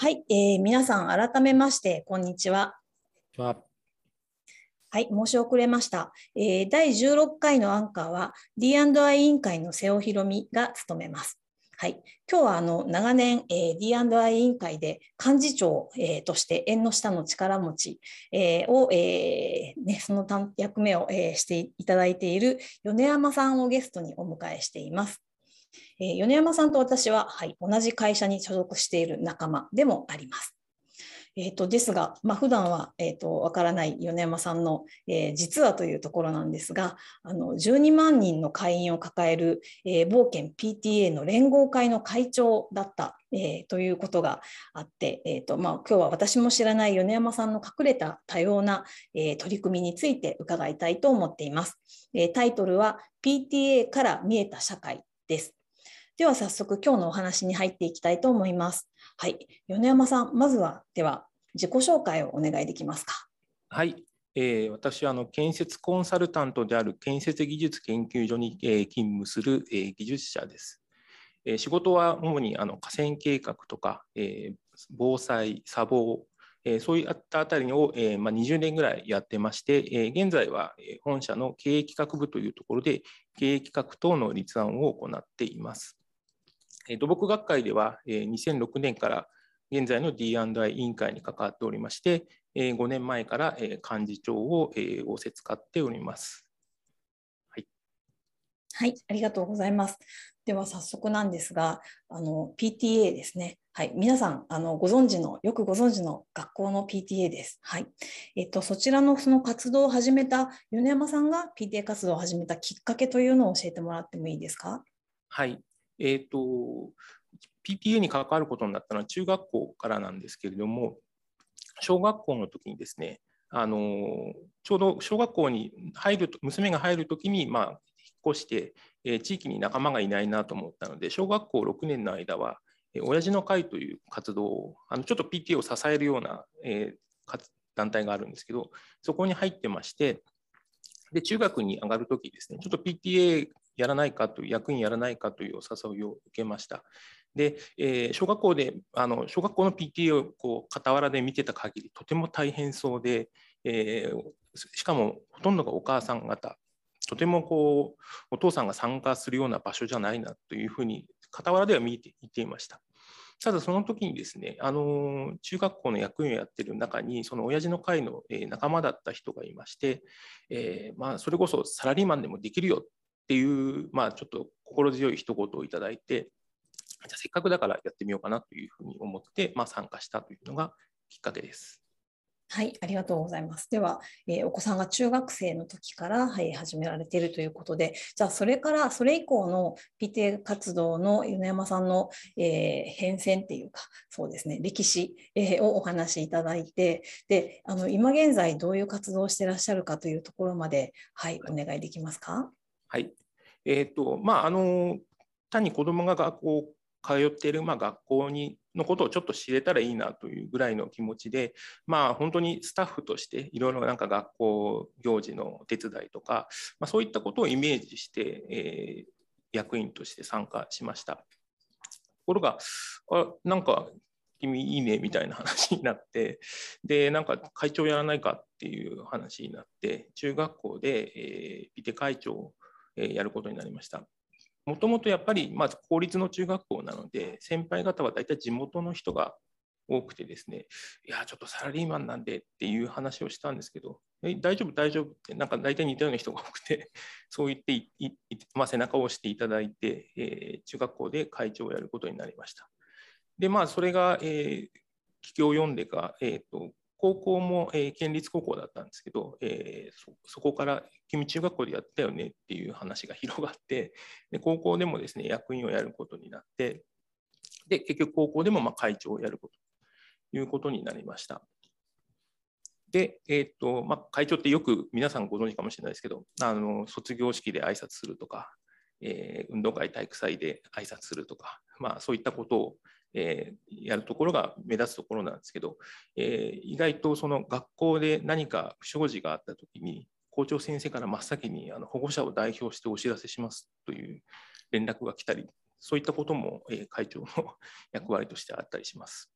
はい、えー、皆さん改めましてこんにちは。ははい、申し遅れました。えー、第16回のアンカーは D&I 委員会の瀬尾ひろみが務めます。はい、今日はあの長年、えー、D&I 委員会で幹事長、えー、として縁の下の力持ち、えー、を、えーね、その役目を、えー、していただいている米山さんをゲストにお迎えしています。えー、米山さんと私は、はい、同じ会社に所属している仲間でもあります。えーと、ですが、まあ、普段は、えーと、からない米山さんの、えー、実はというところなんですがあの12万人の会員を抱える、えー、冒険 PTA の連合会の会長だった、えー、ということがあって、えーとまあ、今日は私も知らない米山さんの隠れた多様な、え、取り組みについて伺いたいと思っています。え、タイトルは PTA から見えた社会です。では早速今日のお話に入っていきたいと思います。はい、米山さん、まずはでは自己紹介をお願いできますか。はい、えー、私はあの建設コンサルタントである建設技術研究所に、えー、勤務する、えー、技術者です。えー、仕事は主にあの河川計画とか、えー、防災、砂防、え、そういったあたりを、えまあ、20年ぐらいやってまして、え、現在は本社の経営企画部というところで経営企画等の立案を行っています。土木学会では2006年から現在の D&I 委員会に関わっておりまして、5年前から幹事長を仰せ使っております。はい、はい、ありがとうございます。では早速なんですが、あの PTA ですね。はい、皆さんあのご存知のよくご存知の学校の PTA です。はい、えっとそちらのその活動を始めた米山さんが PTA 活動を始めたきっかけというのを教えてもらってもいいですか？はい、えーと、PTA に関わることになったのは中学校からなんですけれども、小学校の時にですね、あのちょうど小学校に入ると、娘が入る時に、まあ、引っ越して、え、地域に仲間がいないなと思ったので、小学校6年の間は、えー、親父の会という活動を、あのちょっと PTA を支えるような、えー、団体があるんですけど、そこに入ってまして、で中学に上がるときですね、ちょっと PTA やらないかという、役員やらないかというお誘いを受けました。で、えー、小学校で、あの小学校の PTA をこう傍らで見てた限り、とても大変そうで、えー、しかもほとんどがお母さん方、とてもこうお父さんが参加するような場所じゃないなというふうに、傍らでは見えていていました。ただその時にですね、あの中学校の役員をやってる中に、その親父の会の仲間だった人がいまして、えー、まあ、それこそサラリーマンでもできるよっていう、まあ、ちょっと心強い一言をいただいて、じゃせっかくだからやってみようかなというふうに思って、まあ、参加したというのがきっかけです。はい、ありがとうございます。では、えー、お子さんが中学生の時から、はい、始められているということで、じゃあ、それから、それ以降の PTA 活動の米山さんの、えー、変遷っていうか、そうですね、歴史、えー、をお話しいただいて、で、あの今現在どういう活動をしてらっしゃるかというところまで、はい、お願いできますか？はい。えっ、ー、と、まあ、あの、単に子どもが学校通っているまあ学校にのことをちょっと知れたらいいなというぐらいの気持ちで、まあ、本当にスタッフとしていろいろなんか学校行事のお手伝いとか、まあ、そういったことをイメージして、えー、役員として参加しました。ところがあなんか君いいねみたいな話になってでなんか会長やらないかっていう話になって中学校で、えー、ビテ会長やることになりました。もともとやっぱり、まず公立の中学校なので、先輩方は大体地元の人が多くてですね、いや、ちょっとサラリーマンなんでっていう話をしたんですけど、え大丈夫、大丈夫って、なんか大体似たような人が多くて、そう言ってい、まあ、背中を押していただいて、えー、中学校で会長をやることになりました。で、まあ、それが、えー、聞きを読んでか、えーと、高校も、えー、県立高校だったんですけど、えー、そそこから君中学校でやったよねっていう話が広がってで高校でもですね役員をやることになってで結局高校でもま会長をやることということになりました。で、えーとまあ、会長ってよく皆さんご存知かもしれないですけどあの卒業式で挨拶するとか、えー、運動会体育祭で挨拶するとか、まあ、そういったことをえー、やるところが目立つところなんですけど、えー、意外とその学校で何か不祥事があったときに、校長先生から真っ先にあの保護者を代表してお知らせしますという連絡が来たり、そういったことも、えー、会長の 役割としてあったりします。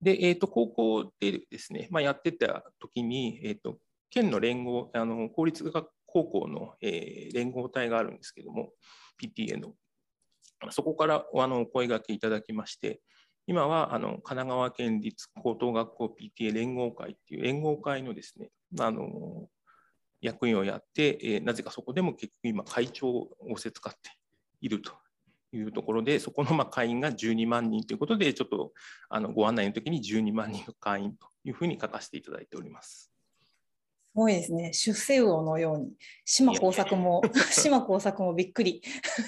で、えー、と高校でですね、まあ、やってた時に、えー、と県の連合、あの公立学高校の、えー、連合体があるんですけども、PTA の。そこからあのお声がけいただきまして、今はあの神奈川県立高等学校 PTA 連合会っていう連合会のですね、あの役員をやって、えー、なぜかそこでも結局今会長を仰せつかっているというところで、そこのま会員が12万人ということで、ちょっとあのご案内の時に12万人の会員というふうに書かせていただいております。すごいですね。出世魚のように、島工作も、島工作もびっくり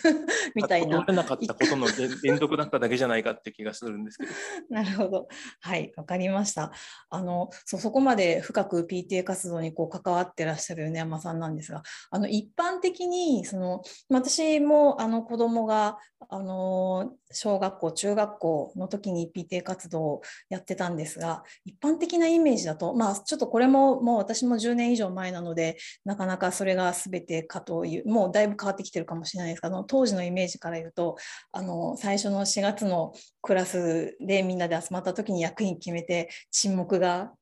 みたいな。なかったことの連続だっただけじゃないかって気がするんですけど。なるほど。はい、わかりました。あのそそこまで深く PTA 活動にこう関わってらっしゃる米山さんなんですが、あの一般的にその私もあの子供があの小学校、中学校の時に PTA 活動をやってたんですが、一般的なイメージだと、まあ、ちょっとこれももう私も10年以上前なので、なかなかそれが全てかという、もうだいぶ変わってきてるかもしれないです。けど、当時のイメージから言うと、あの最初の4月のクラスでみんなで集まった時に役員決めて、沈黙が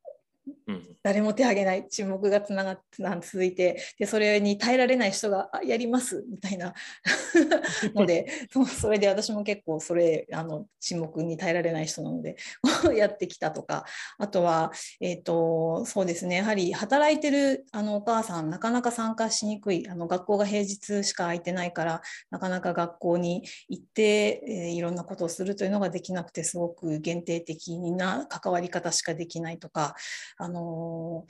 誰も手を挙げない沈黙がつながって続いてでそれに耐えられない人がやりますみたいな。ので それで私も結構それあの沈黙に耐えられない人なので やってきたとか。あとは、えーと、そうですねやはり働いてるあのお母さんなかなか参加しにくいあの学校が平日しか空いてないからなかなか学校に行って、えー、いろんなことをするというのができなくてすごく限定的な関わり方しかできないとか。あの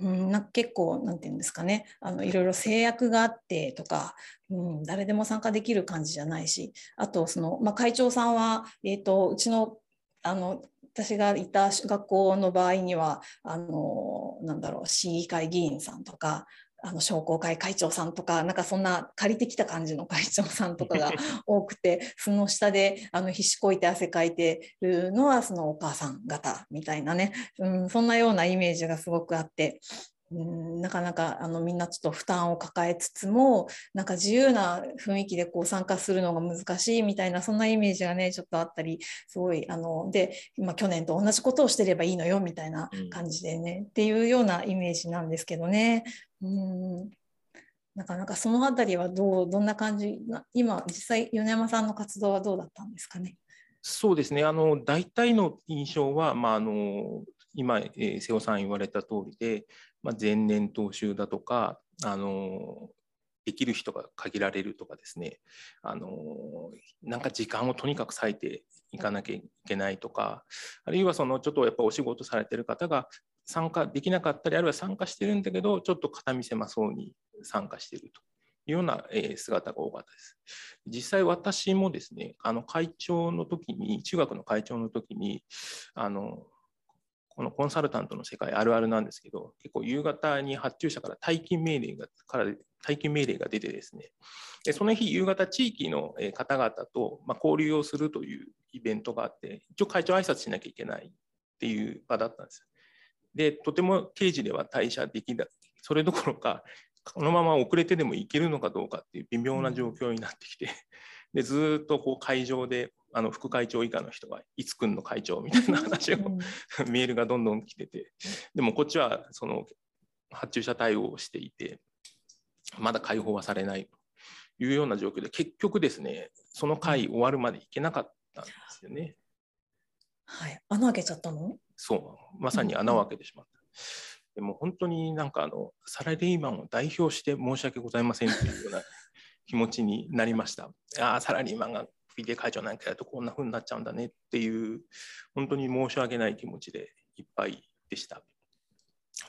うん、な結構なんていうんですかね。あのいろいろ制約があってとか、うん、誰でも参加できる感じじゃないしあとその、まあ、会長さんは、えーと、うちのあの私がいた学校の場合にはあのなんだろう市議会議員さんとかあの商工会会長さんとかなんかそんな借りてきた感じの会長さんとかが 多くてその下であの必死こいて汗かいてるのはそのお母さん方みたいなね、うん、そんなようなイメージがすごくあって。うんなかなかあのみんなちょっと負担を抱えつつもなんか自由な雰囲気でこう参加するのが難しいみたいなそんなイメージがねちょっとあったりすごいあので、まあ、去年と同じことをしてればいいのよみたいな感じでね、うん、っていうようなイメージなんですけどね。うんなかなかそのあたりはどうどんな感じな今実際米山さんの活動はどうだったんですかね？そうですねあの大体の印象は、まあ、あの今、えー、瀬尾さん言われた通りで、まあ、前年踏襲だとか、あのできる人が限られるとかですね、あのなんか時間をとにかく割いていかなきゃいけないとか、あるいはそのちょっとやっぱお仕事されてる方が参加できなかったり、あるいは参加してるんだけど、ちょっと肩身狭そうに参加してるというような姿が多かったです。実際私もですね、あの会長の時に、中学の会長の時に、あのこのコンサルタントの世界あるあるなんですけど、結構夕方に発注者から退勤命令がから退勤命令が出てですね、でその日夕方地域の方々とま交流をするというイベントがあって、一応会長挨拶しなきゃいけないっていう場だったんです。で、とても定時では退社できない、それどころか、このまま遅れてでも行けるのかどうかっていう微妙な状況になってきて、でずっとこう会場であの副会長以下の人がいつくんの会長みたいな話を メールがどんどん来ててでもこっちはその発注者対応をしていてまだ解放はされないというような状況で結局ですねその会終わるまで行けなかったんですよね。はい、穴開けちゃったの？そうまさに穴を開けてしまった。でも本当になんかあのサラリーマンを代表して申し訳ございませんというような気持ちになりました。ああ、サラリーマンが PTA 会長なんかやるとこんな風になっちゃうんだねっていう、本当に申し訳ない気持ちでいっぱいでした。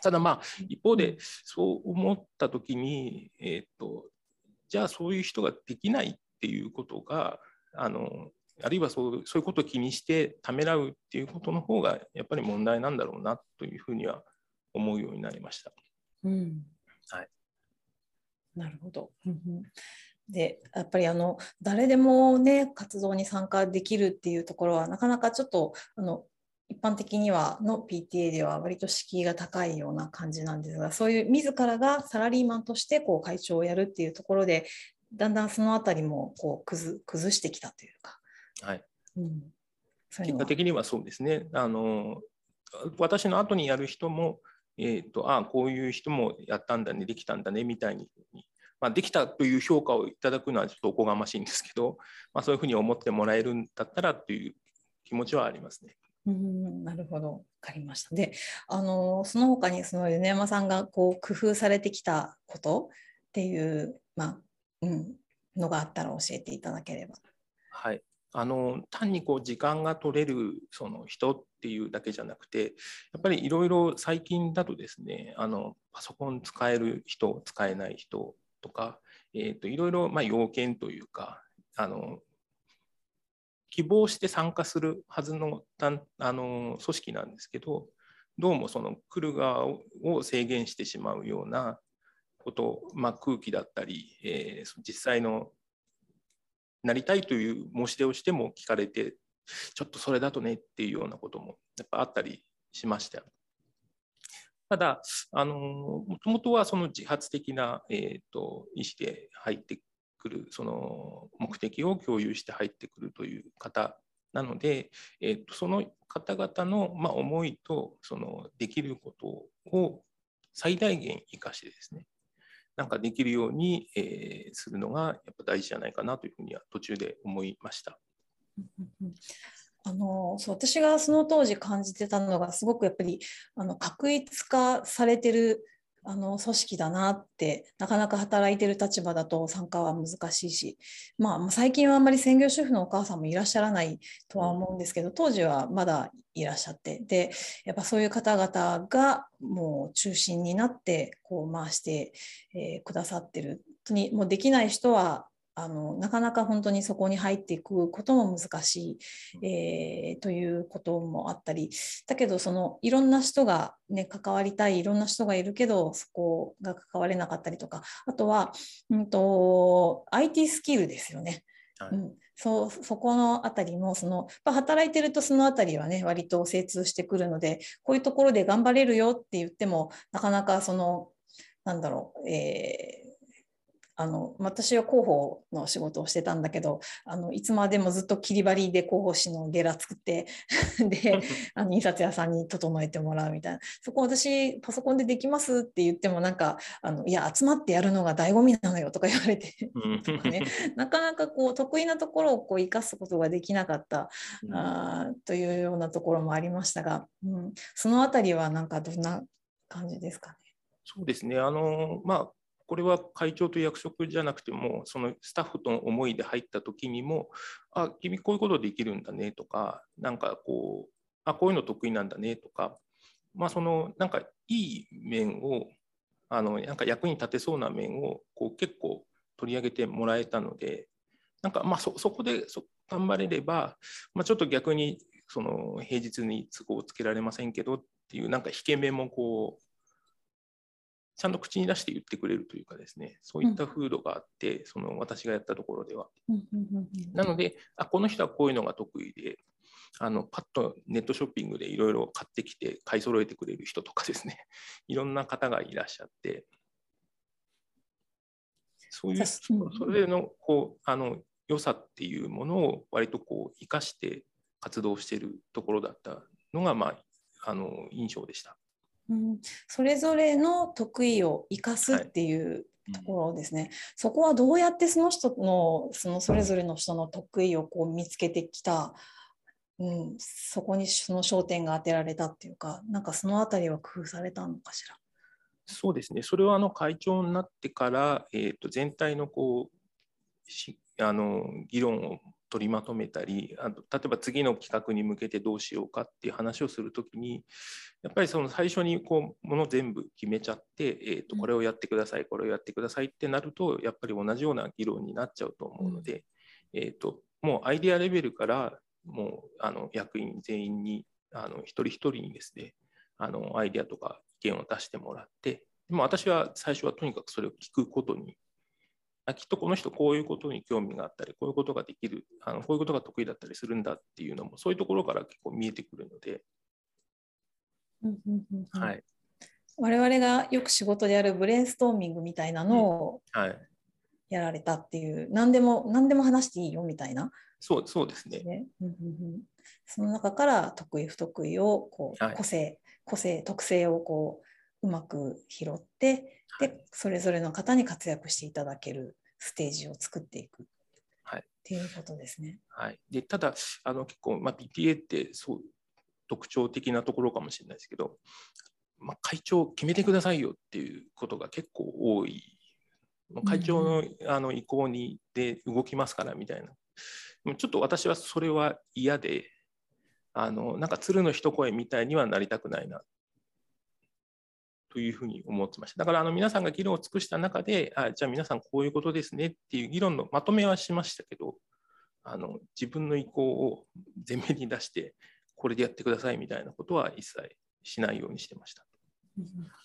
ただまあ、一方でそう思った時に、えっ、と、じゃあそういう人ができないっていうことが、あの、あるいはそうそういうことを気にしてためらうっていうことの方がやっぱり問題なんだろうなというふうには思うようになりました。うん、はい、なるほど。でやっぱりあの誰でもね活動に参加できるっていうところはなかなかちょっとあの一般的にはの PTA では割と敷居が高いような感じなんですがそういう自らがサラリーマンとしてこう会長をやるっていうところでだんだんその辺りもこう崩崩してきたというか、はい。うん、結果的にはそうですね。あの私の後にやる人も、えーと、ああこういう人もやったんだねできたんだねみたいに、まあ、できたという評価をいただくのはちょっとおこがましいんですけど、まあ、そういうふうに思ってもらえるんだったらという気持ちはありますね。うんなるほど、分かりました。で、あのその他にその米山さんがこう工夫されてきたことっていう、まあうん、のがあったら教えていただければ。はい、あの単にこう時間が取れるその人っていうだけじゃなくてやっぱりいろいろ最近だとですねあのパソコン使える人使えない人とか、えーと、いろいろまあ要件というかあの希望して参加するはずのあの組織なんですけどどうもその来る側を制限してしまうようなこと、まあ、空気だったり、えー、実際のなりたいという申し出をしても聞かれてちょっとそれだとねっていうようなこともやっぱあったりしました。ただ、あのもともとはその自発的な、えーと意思で入ってくるその目的を共有して入ってくるという方なので、えー、とその方々の、まあ、思いとそのできることを最大限生かしてですねなんかできるように、えー、するのがやっぱ大事じゃないかなというふうには途中で思いました。あのそう私がその当時感じてたのがすごくやっぱりあの確一化されてるあの組織だなってなかなか働いてる立場だと参加は難しいし、まあ、最近はあんまり専業主婦のお母さんもいらっしゃらないとは思うんですけど当時はまだいらっしゃってでやっぱそういう方々がもう中心になってこう回して、えー、くださってる。本当にもうできない人はあのなかなか本当にそこに入っていくことも難しい、えー、ということもあったり。だけどそのいろんな人が、ね、関わりたいいろんな人がいるけどそこが関われなかったりとか。あとは、うんと、IT スキルですよね。はい、うん。そそこのあたりもその、まあ、働いてるとそのあたりはね割と精通してくるのでこういうところで頑張れるよって言ってもなかなかそのなんだろう、えーあの私は広報の仕事をしてたんだけどあのいつまでもずっと切り張りで広報誌のゲラ作って であの印刷屋さんに整えてもらうみたいな。そこ私パソコンでできますって言ってもなんかあのいや集まってやるのが醍醐味なのよとか言われて。とかねなかなかこう得意なところをこう生かすことができなかった、うん、あというようなところもありましたが、うん、そのあたりはなんかどんな感じですかね？そうですね。あの、まあこれは会長と役職じゃなくても、そのスタッフとの思いで入った時にも、あ、君こういうことできるんだねとか、なんかこう、あ、こういうの得意なんだねとか、まあそのなんかいい面を、あのなんか役に立てそうな面をこう結構取り上げてもらえたので、なんかまあそこで頑張れれば、まあ、ちょっと逆にその平日に都合をつけられませんけどっていうなんか引け目もこうちゃんと口に出して言ってくれるというかですね、そういった風土があって、うん、その私がやったところでは。なのであ、この人はこういうのが得意で、あのパッとネットショッピングでいろいろ買ってきて買い揃えてくれる人とかですね、いろんな方がいらっしゃって、そういう、それのこうあの良さっていうものを割とこう生かして活動しているところだったのが、まあ、あの印象でした。うん、それぞれの得意を生かすっていうところですね、そこはどうやってその人のそのそれぞれの人の得意をこう見つけてきた、うん、そこにその焦点が当てられたっていうかなんかその辺りは工夫されたのかしら？そうですね。それはあの会長になってから、えー、と全体のこうしあの議論を取りまとめたりあと例えば次の企画に向けてどうしようかっていう話をするときにやっぱりその最初にこうもの全部決めちゃって、えー、とこれをやってくださいこれをやってくださいってなるとやっぱり同じような議論になっちゃうと思うので、えー、ともうアイデアレベルからもうあの役員全員にあの一人一人にですねあのアイデアとか意見を出してもらってでも私は最初はとにかくそれを聞くことにあきっとこの人こういうことに興味があったりこういうことができるあのこういうことが得意だったりするんだっていうのもそういうところから結構見えてくるので、はい、我々がよく仕事でやるブレインストーミングみたいなのを、はい、やられたっていう何でも何でも話していいよみたいな、そうそうですね。ね。うんうんうん、その中から得意不得意をこう、はい。個性個性特性をこううまく拾ってでそれぞれの方に活躍していただけるステージを作っていくっはいていうことですね。はい、でただあの結構、まあ、PTA ってそう特徴的なところかもしれないですけど、まあ、会長決めてくださいよっていうことが結構多い。まあ会長の,、あの意向にで動きますからみたいな。ちょっと私はそれは嫌で、あのなんか鶴の一声みたいにはなりたくないなというふうに思ってました。だからあの皆さんが議論を尽くした中で、あじゃあ皆さんこういうことですねっていう議論のまとめはしましたけど、あの自分の意向を前面に出して、これでやってくださいみたいなことは一切しないようにしてました。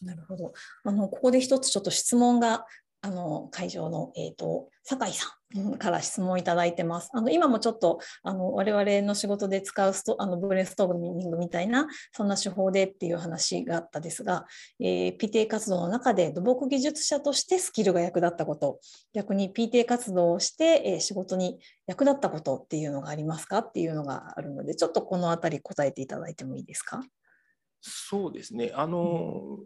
なるほど。あのここで一つちょっと質問があの会場の、えー、と酒井さんから質問いただいてます。あの今もちょっとあの我々の仕事で使うストあのブレストーミングみたいなそんな手法でっていう話があったですが、えー PTA 活動の中で土木技術者としてスキルが役立ったこと逆に PTA 活動をして、えー仕事に役立ったことっていうのがありますかっていうのがあるのでちょっとこのあたり答えていただいてもいいですか？そうですね。あの、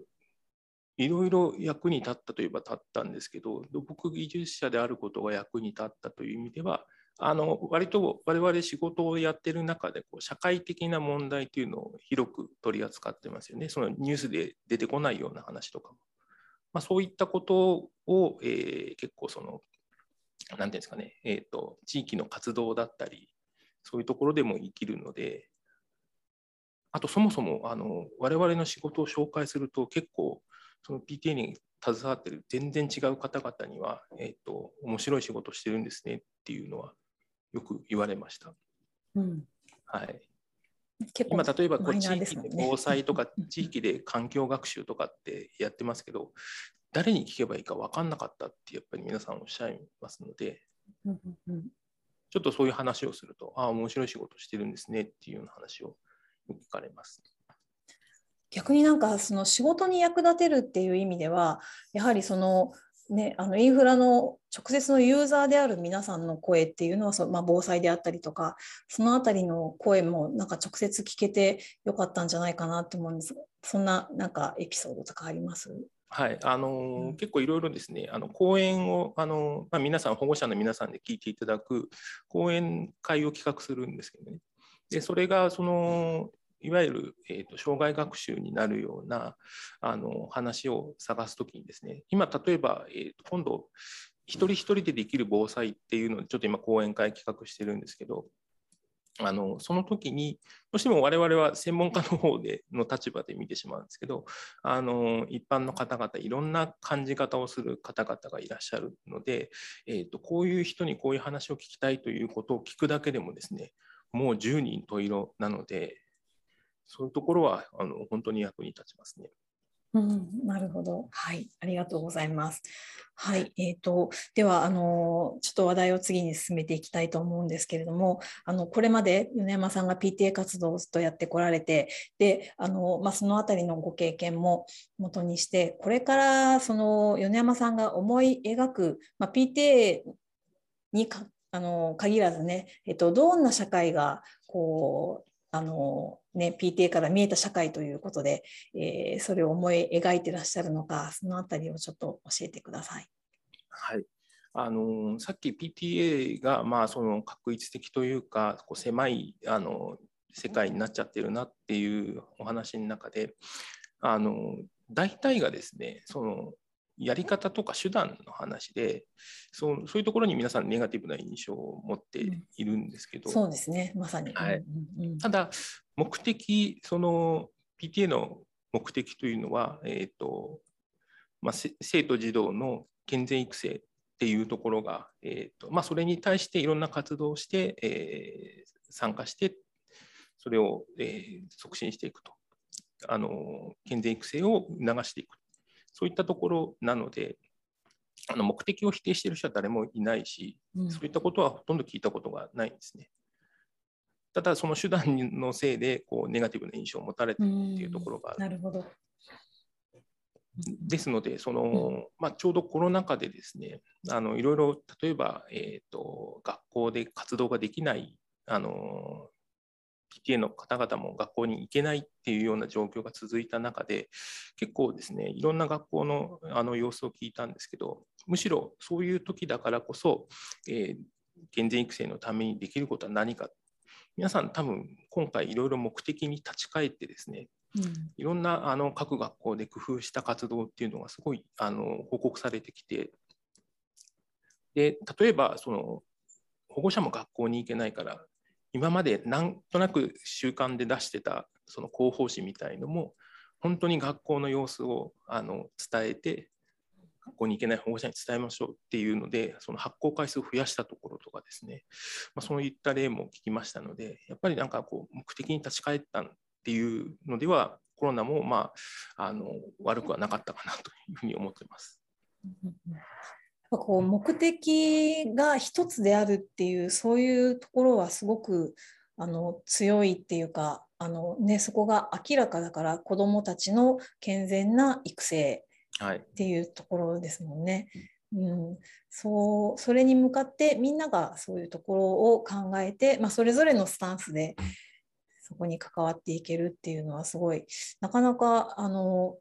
いろいろ役に立ったといえば立ったんですけど、土木技術者であることが役に立ったという意味では、あの割と我々仕事をやってる中でこう社会的な問題というのを広く取り扱ってますよね。そのニュースで出てこないような話とかも。まあ、そういったことを、えー結構その、なんていうんですかね、えーと、地域の活動だったり、そういうところでも生きるので、あとそもそもあの我々の仕事を紹介すると結構その PTA に携わってる全然違う方々には、えー、と面白い仕事してるんですねっていうのはよく言われました。うん、はい、今例えばこう地域で防災とか地域で環境学習とかってやってますけど誰に聞けばいいか分かんなかったってやっぱり皆さんおっしゃいますのでうんうんうんちょっとそういう話をするとああ面白い仕事してるんですねっていうような話をよく聞かれます。逆になんかその仕事に役立てるっていう意味ではやはりそのねあのインフラの直接のユーザーである皆さんの声っていうのはそ、まあ、防災であったりとかそのあたりの声もなんか直接聞けてよかったんじゃないかなと思うんです。がそんななんかエピソードとかあります？はい、あのうん。結構いろいろですね、あの講演をあの、まあ、皆さん、保護者の皆さんで聞いていただく講演会を企画するんですけどね、でそれがそのいわゆる、えーと障害学習になるようなあの話を探すときにですね、今、例えば、えーと今度、一人一人でできる防災っていうのをちょっと今、講演会企画してるんですけど、あのその時に、どうしても我々は専門家の方での立場で見てしまうんですけど、あの一般の方々、いろんな感じ方をする方々がいらっしゃるので、えーと、こういう人にこういう話を聞きたいということを聞くだけでもですね、もう10人十色なので、そういうところはあの本当に役に立ちますね。うん、なるほど。はい、ありがとうございます。はい、えーと、では、あの、ちょっと話題を次に進めていきたいと思うんですけれども、あの、これまで米山さんが PTA 活動をずっとやってこられて、で、あの、まあ、そのあたりのご経験も元にして、これから、その、米山さんが思い描く、まあ、PTA にか、あの、限らずね、えっと、どんな社会が、こう、あの、ね、PTA から見えた社会ということで、えーそれを思い描いてらっしゃるのか、そのあたりをちょっと教えてください。はいあのさっき PTA がまあその確一的というかこう狭いあの世界になっちゃってるなっていうお話の中であの大体がですねそのやり方とか手段の話でそうそういうところに皆さんネガティブな印象を持っているんですけど、そうですね、まさに。はい。うんうんうん。ただ目的その PTA の目的というのは、えーとまあ、せ生徒児童の健全育成っていうところが、えーとまあ、それに対していろんな活動をして、えー参加してそれを、えー促進していくと。あの健全育成を促していくそういったところなのであの目的を否定している人は誰もいないし、うんそういったことはほとんど聞いたことがないんですね。ただ、その手段のせいでこうネガティブな印象を持たれているっていうところがある。なるほど。ですのでその、まあ、ちょうどコロナ禍でですねあのいろいろ例えば、えーと、学校で活動ができないあの PTA の方々も学校に行けないっていうような状況が続いた中で結構ですねいろんな学校のあの様子を聞いたんですけどむしろそういう時だからこそ、えー、健全育成のためにできることは何か。皆さん多分今回いろいろ目的に立ち返ってですねいろんなあの各学校で工夫した活動っていうのがすごいあの報告されてきてで例えばその保護者も学校に行けないから今までなんとなく習慣で出してたその広報誌みたいのも本当に学校の様子をあの伝えて学校に行けない保護者に伝えましょうっていうのでその発行回数を増やしたところとかですね、まあ、そういった例も聞きましたのでやっぱりなんかこう目的に立ち返ったっていうのではコロナもまああの悪くはなかったかなというふうに思ってます。こう目的が一つであるっていうそういうところはすごくあの強いっていうかあの、ね、そこが明らかだから子どもたちの健全な育成っていうところですもんね。はい、うん、そうそれに向かってみんながそういうところを考えて、まあ、それぞれのスタンスでそこに関わっていけるっていうのはすごいなかなかあの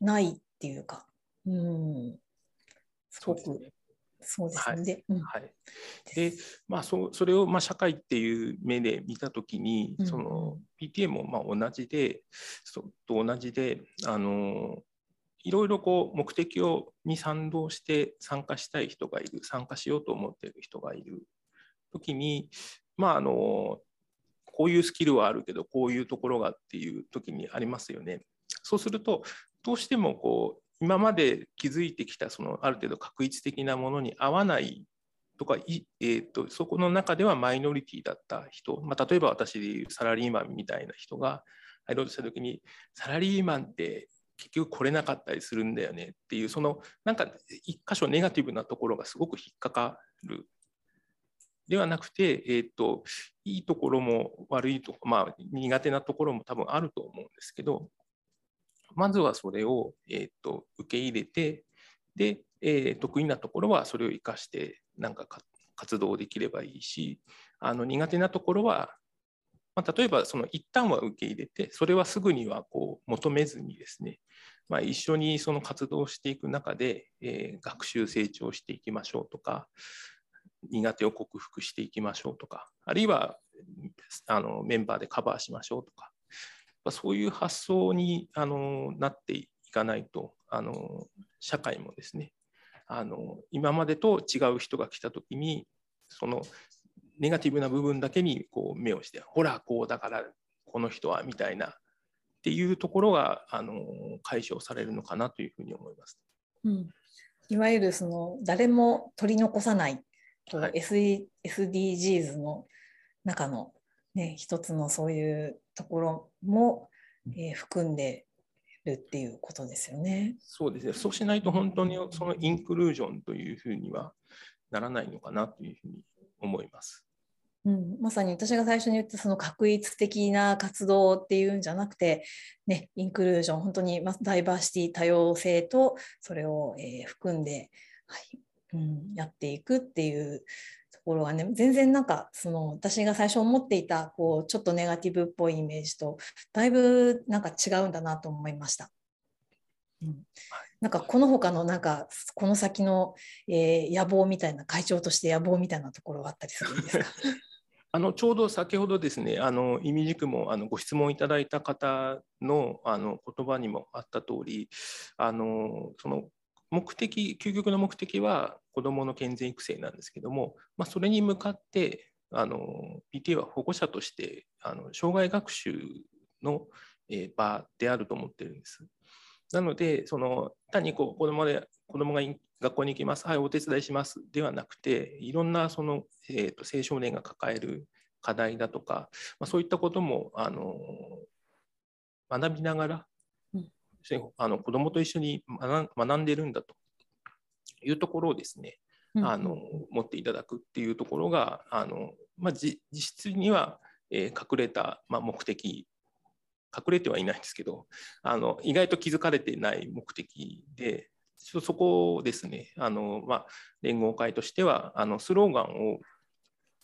ないっていうか、うん、すごく。そうですね。はい。で、まあ、そそれをまあ社会っていう目で見たときに、うん、その PTA もまあ同じで、そと同じで、あのいろいろこう目的をに賛同して参加したい人がいる、参加しようと思っている人がいるときに、まああのこういうスキルはあるけどこういうところがっていう時にありますよね。そうするとどうしてもこう今まで築いてきたそのある程度確一的なものに合わないとか、えーと、そこの中ではマイノリティだった人、まあ、例えば私でいうサラリーマンみたいな人が入ろうとした時にサラリーマンって結局来れなかったりするんだよねっていうそのなんか一箇所ネガティブなところがすごく引っかかる。ではなくて、えーと、いいところも悪いと、まあ、苦手なところも多分あると思うんですけど、まずはそれを、えーと、受け入れて、で、えー、得意なところはそれを生かして、なんか活動できればいいし、あの苦手なところは、まあ、例えばその一旦は受け入れて、それはすぐにはこう求めずにですね、まあ、一緒にその活動していく中で、えー、学習成長していきましょうとか、苦手を克服していきましょうとか、あるいはあのメンバーでカバーしましょうとか、そういう発想にあのなっていかないと、あの社会もですねあの、今までと違う人が来たときに、そのネガティブな部分だけにこう目をして、ほら、こうだからこの人はみたいなっていうところがあの解消されるのかなというふうに思います。うん、いわゆるその誰も取り残さないはい、SDGs の中の、ね、一つのそういうところも、えー、含んでるっていうことですよね。そうですね。そうしないと本当にそのインクルージョンというふうにはならないのかなというふうに思います。うん、まさに私が最初に言ったその確一的な活動っていうんじゃなくて、ね、インクルージョン本当にダイバーシティ多様性とそれを、えー、含んで、はい、うん、やっていくっていうところがね全然なんかその私が最初思っていたこうちょっとネガティブっぽいイメージとだいぶなんか違うんだなと思いました。うん、なんかこの他のなんかこの先の、えー、野望みたいな会長として野望みたいなところはあったりするんですか？あのちょうど先ほどですね、あの意味軸もあのご質問いただいた方のあの言葉にもあった通り、あのその目的、究極の目的は子どもの健全育成なんですけども、まあ、それに向かってあの PTA は保護者としてあの障害学習の、場であると思ってるんです。なので、その単にこう子どもで子供が学校に行きます、はい、お手伝いしますではなくて、いろんなその、えーと、青少年が抱える課題だとか、まあ、そういったこともあの学びながらあの子どもと一緒に学んでいるんだと。いうところをですね、あの持っていただくっていうところがあの、まあ、実質には、えー、隠れた、まあ、目的。隠れてはいないんですけどあの意外と気づかれてない目的でちょっとそこをですねあの、まあ、連合会としてはあのスローガンを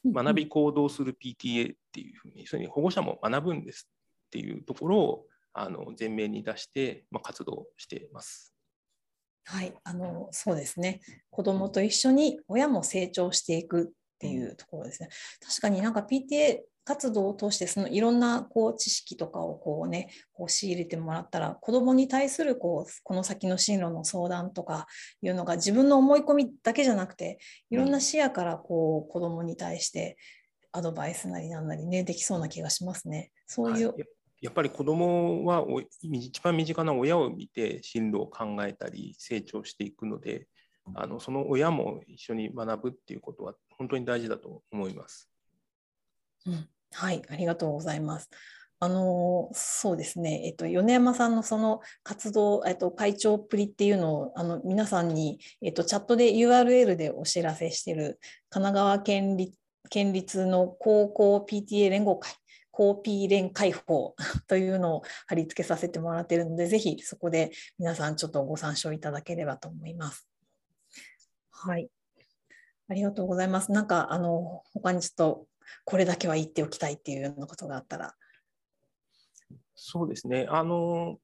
学び行動する PTA っていうふうに、それに保護者も学ぶんですっていうところをあの前面に出して、まあ、活動しています。はい、あのそうですね。子どもと一緒に親も成長していくっていうところですね。確かになんか PTA 活動を通してそのいろんなこう知識とかをこうねこう仕入れてもらったら子どもに対するこうこの先の進路の相談とかいうのが自分の思い込みだけじゃなくていろんな視野からこう子どもに対してアドバイスなりなんなりねできそうな気がしますね。そういう、はい、やっぱり子どもは一番身近な親を見て進路を考えたり成長していくのであのその親も一緒に学ぶっていうことは本当に大事だと思います。うんはい、ありがとうございます。あのそうですね、えっと、米山さんのその活動、えっと、会長っぷりっていうのをあの皆さんに、えっと、チャットで URL でお知らせしている神奈川県立県立の高校 PTA 連合会、高 P 連会法 というのを貼り付けさせてもらっているので、ぜひそこで皆さんちょっとご参照いただければと思います。はい。ありがとうございます。なんか、あの、他にちょっとこれだけは言っておきたいっていうようなことがあったら。そうですね。あの、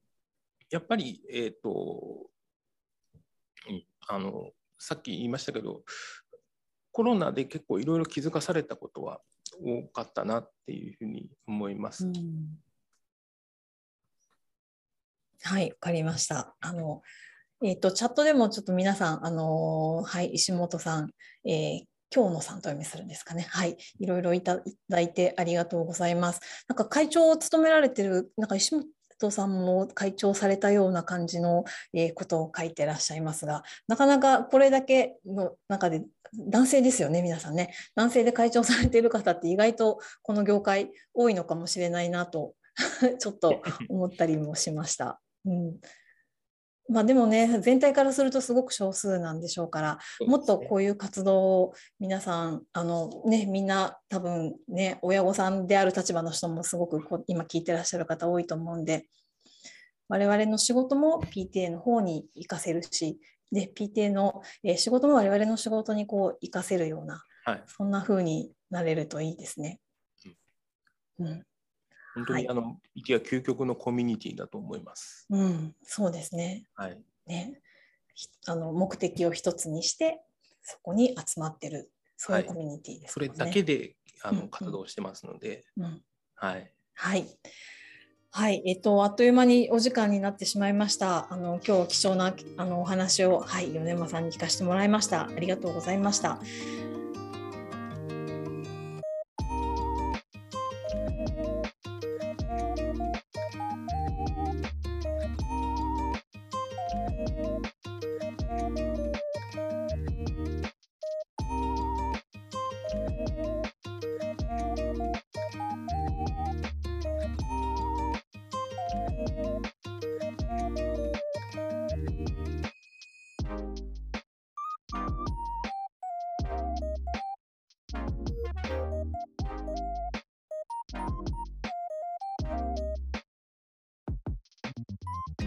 やっぱり、えっ、ー、と、あの、さっき言いましたけど、コロナで結構いろいろ気づかされたことは多かったなっていうふうに思います。はい、わかりました。あの、えっ、ー、と、チャットでもちょっと皆さん、あのはい、石本さん、えー、京野さんとお読みするんですかね。はい。いろいろいただいてありがとうございます。なんか会長を務められてる、なんか石藤さんも会長されたような感じの、えことを書いてらっしゃいますが、なかなかこれだけの中で男性ですよね、皆さんね。男性で会長されている方って意外とこの業界多いのかもしれないなと ちょっと思ったりもしました。うんまあ、でもね全体からするとすごく少数なんでしょうから、ね、もっとこういう活動を皆さんあの、ね、みんな多分ね親御さんである立場の人もすごくこ今聞いてらっしゃる方多いと思うんで我々の仕事も PTA の方に活かせるしで PTA の、えー、仕事も我々の仕事にこう活かせるような、はい、そんな風になれるといいですね。うん、うん本当に、あの、いきや究極のコミュニティだと思います。うん、そうですね。はい。ね、あの目的を一つにしてそこに集まってるそういうコミュニティです、ねはい、それだけであの、活動してますので、うん、はい。はい。はい、えっと、あっという間にお時間になってしまいました。あの、今日貴重なあのお話を、はい、米山さんに聞かせてもらいました。ありがとうございました。